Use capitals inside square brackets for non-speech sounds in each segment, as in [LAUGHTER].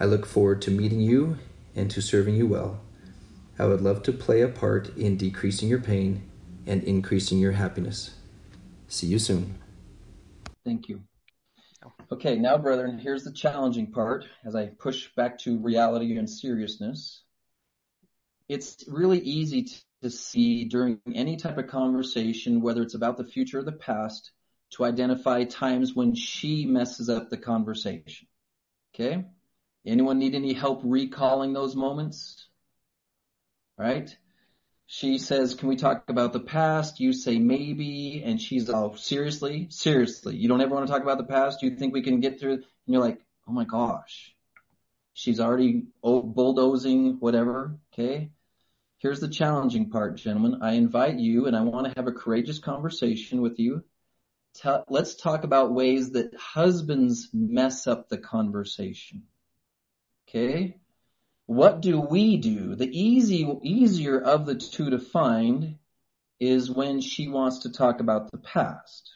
I look forward to meeting you and to serving you well. I would love to play a part in decreasing your pain and increasing your happiness. See you soon. Thank you. Okay, now, brethren, here's the challenging part as I push back to reality and seriousness. It's really easy to see during any type of conversation, whether it's about the future or the past, to identify times when she messes up the conversation. Okay? Anyone need any help recalling those moments? Right? She says, can we talk about the past? You say maybe, and she's all, seriously? Seriously. You don't ever want to talk about the past? You think we can get through? And you're like, oh my gosh. She's already bulldozing, whatever. Okay. Here's the challenging part, gentlemen. I invite you and I want to have a courageous conversation with you. let's talk about ways that husbands mess up the conversation. Okay. What do we do? The easy, easier of the two to find is when she wants to talk about the past.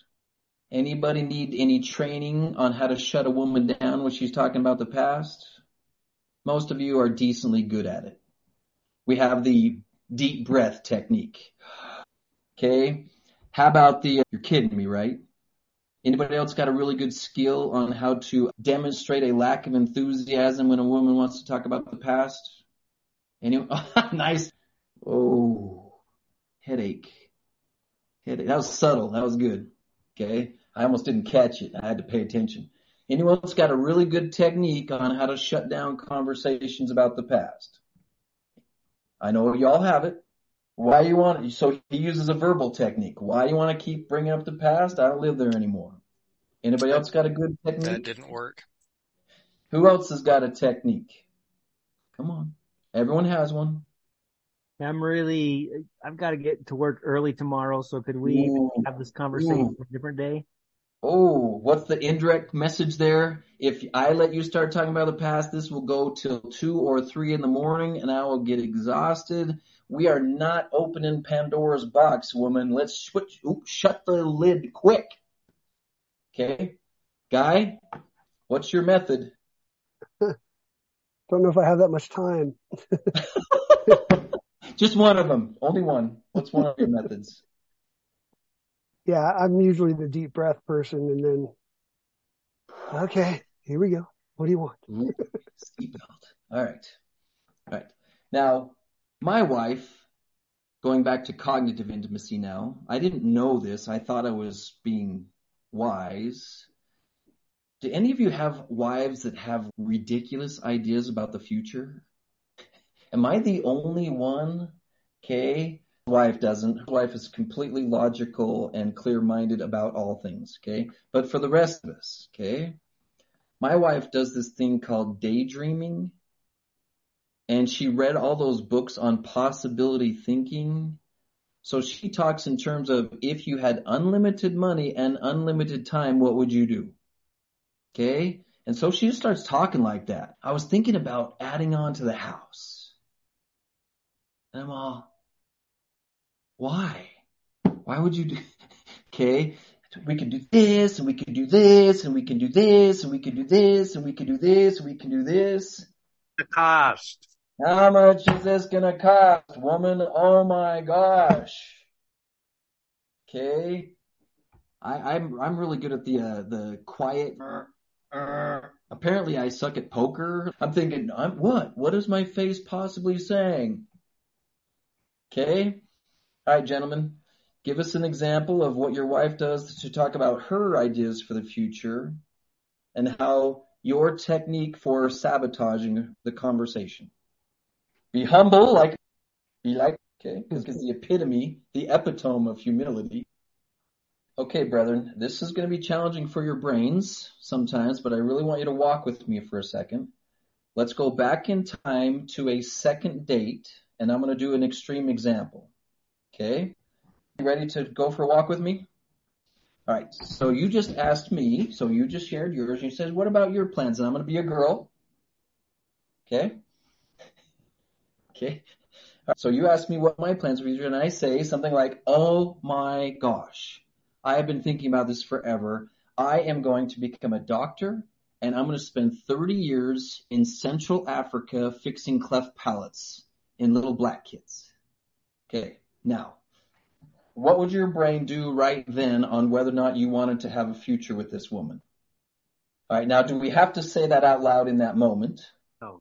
Anybody need any training on how to shut a woman down when she's talking about the past? Most of you are decently good at it. We have the deep breath technique. Okay. How about the, you're kidding me, right? Anybody else got a really good skill on how to demonstrate a lack of enthusiasm when a woman wants to talk about the past? Anyone? [LAUGHS] nice. Oh, headache. Headache. That was subtle. That was good. Okay. I almost didn't catch it. I had to pay attention. Anyone else got a really good technique on how to shut down conversations about the past? I know y'all have it. Why do you want, so he uses a verbal technique. Why do you want to keep bringing up the past? I don't live there anymore. Anybody else got a good technique? That didn't work. Who else has got a technique? Come on. Everyone has one. I'm really, I've got to get to work early tomorrow. So could we Ooh. have this conversation for a different day? Oh, what's the indirect message there? If I let you start talking about the past, this will go till two or three in the morning and I will get exhausted. We are not opening Pandora's box, woman. Let's switch, oops, shut the lid quick. Okay. Guy, what's your method? [LAUGHS] Don't know if I have that much time. [LAUGHS] Just one of them. Only one. What's one of your methods? Yeah, I'm usually the deep breath person and then, okay, here we go. What do you want? Seatbelt. All right. All right. Now, my wife, going back to cognitive intimacy now, I didn't know this. I thought I was being wise. Do any of you have wives that have ridiculous ideas about the future? Am I the only one? Okay. Wife doesn't. Wife is completely logical and clear minded about all things. Okay. But for the rest of us, okay. My wife does this thing called daydreaming and she read all those books on possibility thinking. So she talks in terms of if you had unlimited money and unlimited time, what would you do? Okay. And so she just starts talking like that. I was thinking about adding on to the house. And I'm all, why? Why would you do, [LAUGHS] okay. We can do this and we can do this and we can do this and we can do this and we can do this and we can do this. The cost. How much is this gonna cost, woman? Oh my gosh. Okay. I, I'm I'm really good at the uh, the quiet. Apparently, I suck at poker. I'm thinking, I'm what? What is my face possibly saying? Okay? Alright, gentlemen. Give us an example of what your wife does to talk about her ideas for the future and how your technique for sabotaging the conversation. Be humble, like, be like, okay, because the epitome, the epitome of humility. Okay, brethren, this is going to be challenging for your brains sometimes, but I really want you to walk with me for a second. Let's go back in time to a second date, and I'm going to do an extreme example. Okay? You ready to go for a walk with me? All right. So you just asked me, so you just shared yours, and you said, what about your plans? And I'm going to be a girl. Okay? Okay. Right, so you ask me what my plans were, and I say something like, oh my gosh, I have been thinking about this forever. I am going to become a doctor and I'm going to spend 30 years in Central Africa fixing cleft palates in little black kids. Okay. Now, what would your brain do right then on whether or not you wanted to have a future with this woman? All right. Now, do we have to say that out loud in that moment? No.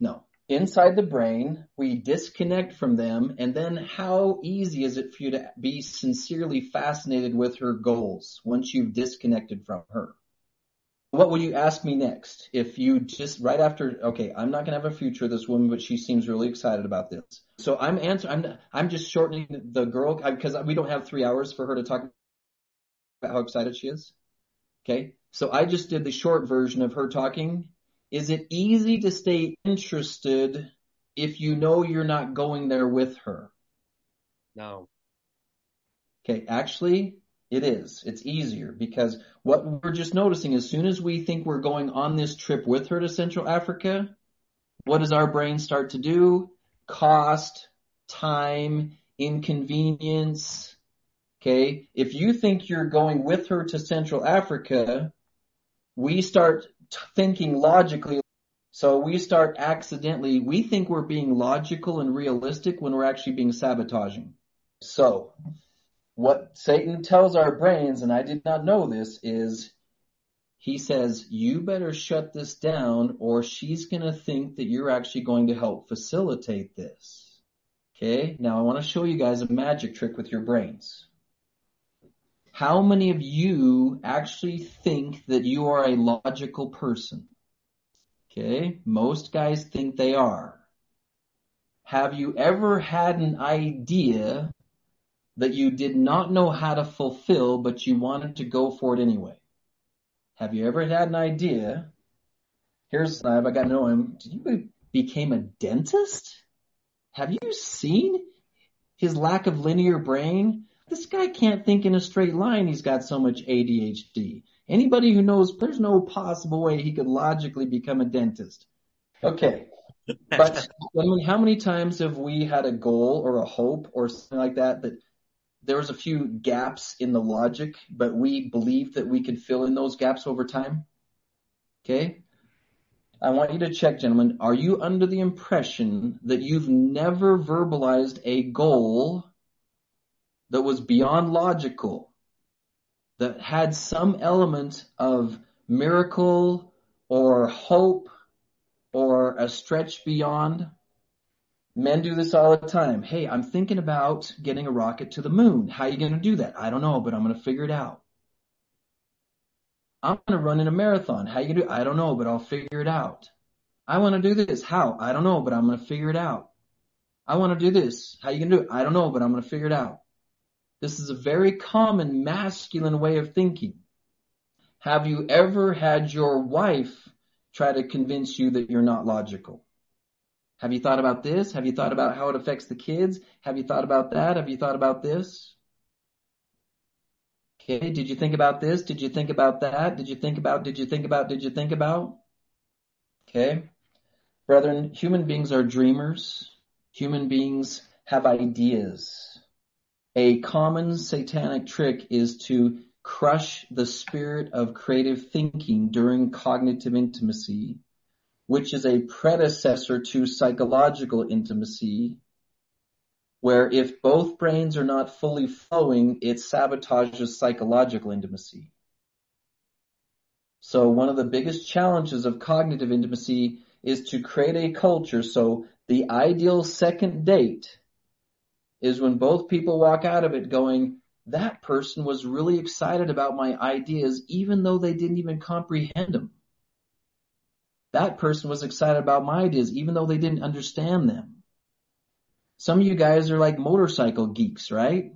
No. Inside the brain, we disconnect from them. And then how easy is it for you to be sincerely fascinated with her goals once you've disconnected from her? What would you ask me next? If you just right after, okay, I'm not going to have a future with this woman, but she seems really excited about this. So I'm answering, I'm, I'm just shortening the girl because we don't have three hours for her to talk about how excited she is. Okay. So I just did the short version of her talking. Is it easy to stay interested if you know you're not going there with her? No. Okay. Actually, it is. It's easier because what we're just noticing as soon as we think we're going on this trip with her to Central Africa, what does our brain start to do? Cost, time, inconvenience. Okay. If you think you're going with her to Central Africa, we start thinking logically. So we start accidentally, we think we're being logical and realistic when we're actually being sabotaging. So what Satan tells our brains, and I did not know this, is he says, you better shut this down or she's going to think that you're actually going to help facilitate this. Okay. Now I want to show you guys a magic trick with your brains. How many of you actually think that you are a logical person? Okay. Most guys think they are. Have you ever had an idea that you did not know how to fulfill, but you wanted to go for it anyway? Have you ever had an idea? Here's, I've got to know him. Um, did you became a dentist? Have you seen his lack of linear brain? This guy can't think in a straight line. He's got so much ADHD. Anybody who knows there's no possible way he could logically become a dentist. Okay. But how many times have we had a goal or a hope or something like that that there was a few gaps in the logic, but we believed that we could fill in those gaps over time. Okay. I want you to check, gentlemen. Are you under the impression that you've never verbalized a goal that was beyond logical, that had some element of miracle or hope or a stretch beyond? Men do this all the time. Hey, I'm thinking about getting a rocket to the moon. How are you going to do that? I don't know, but I'm going to figure it out. I'm going to run in a marathon. How are you going to do it? I don't know, but I'll figure it out. I want to do this. How? I don't know, but I'm going to figure it out. I want to do this. How are you going to do? I don't know, but I'm going to figure it out. This is a very common masculine way of thinking. Have you ever had your wife try to convince you that you're not logical? Have you thought about this? Have you thought about how it affects the kids? Have you thought about that? Have you thought about this? Okay, did you think about this? Did you think about that? Did you think about, did you think about, did you think about? Okay. Brethren, human beings are dreamers. Human beings have ideas. A common satanic trick is to crush the spirit of creative thinking during cognitive intimacy which is a predecessor to psychological intimacy, where if both brains are not fully flowing, it sabotages psychological intimacy. So one of the biggest challenges of cognitive intimacy is to create a culture so the ideal second date is when both people walk out of it going, that person was really excited about my ideas, even though they didn't even comprehend them. That person was excited about my ideas, even though they didn't understand them. Some of you guys are like motorcycle geeks, right?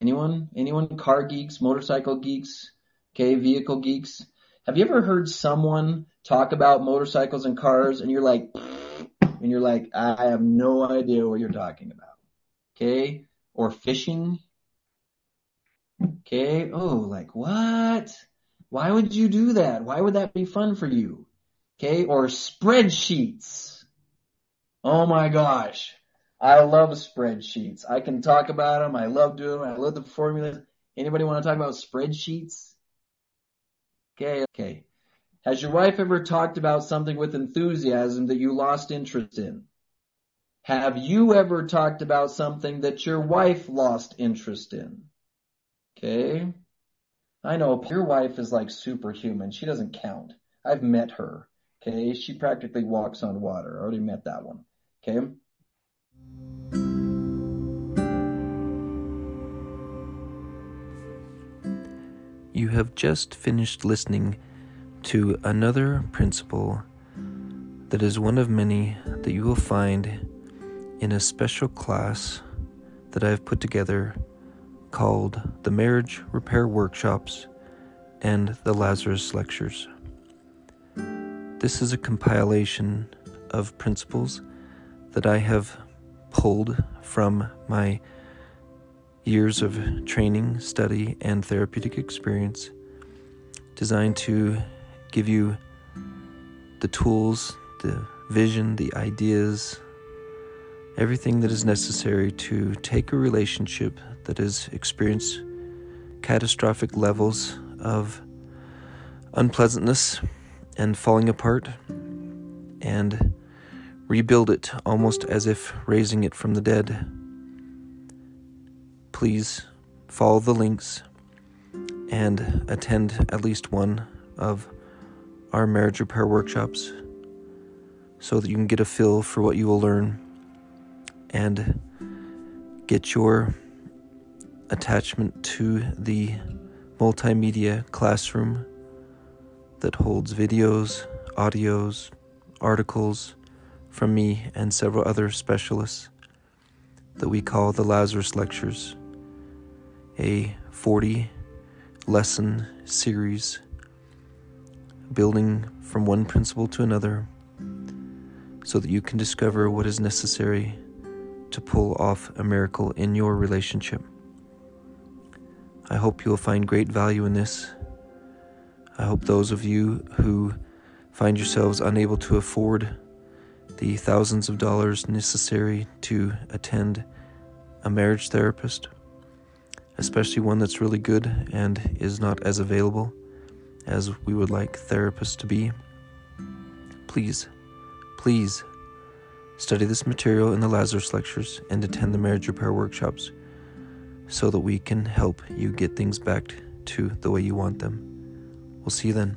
Anyone? Anyone? Car geeks, motorcycle geeks, okay, vehicle geeks. Have you ever heard someone talk about motorcycles and cars and you're like, [LAUGHS] and you're like, I have no idea what you're talking about. Okay. Or fishing. Okay. Oh, like what? Why would you do that? Why would that be fun for you? Okay. Or spreadsheets. Oh my gosh. I love spreadsheets. I can talk about them. I love doing them. I love the formulas. Anybody want to talk about spreadsheets? Okay. Okay. Has your wife ever talked about something with enthusiasm that you lost interest in? Have you ever talked about something that your wife lost interest in? Okay. I know your wife is like superhuman. She doesn't count. I've met her. Okay. She practically walks on water. I already met that one. Okay. You have just finished listening to another principle that is one of many that you will find in a special class that I have put together called the Marriage Repair Workshops and the Lazarus Lectures. This is a compilation of principles that I have pulled from my years of training, study, and therapeutic experience designed to give you the tools, the vision, the ideas, everything that is necessary to take a relationship that has experienced catastrophic levels of unpleasantness and falling apart and rebuild it almost as if raising it from the dead. Please follow the links and attend at least one of our marriage repair workshops so that you can get a feel for what you will learn and get your attachment to the multimedia classroom that holds videos, audios, articles from me and several other specialists that we call the Lazarus Lectures, a 40 lesson series building from one principle to another so that you can discover what is necessary to pull off a miracle in your relationship. I hope you will find great value in this. I hope those of you who find yourselves unable to afford the thousands of dollars necessary to attend a marriage therapist, especially one that's really good and is not as available as we would like therapists to be, please, please study this material in the Lazarus lectures and attend the marriage repair workshops so that we can help you get things back to the way you want them. We'll see you then.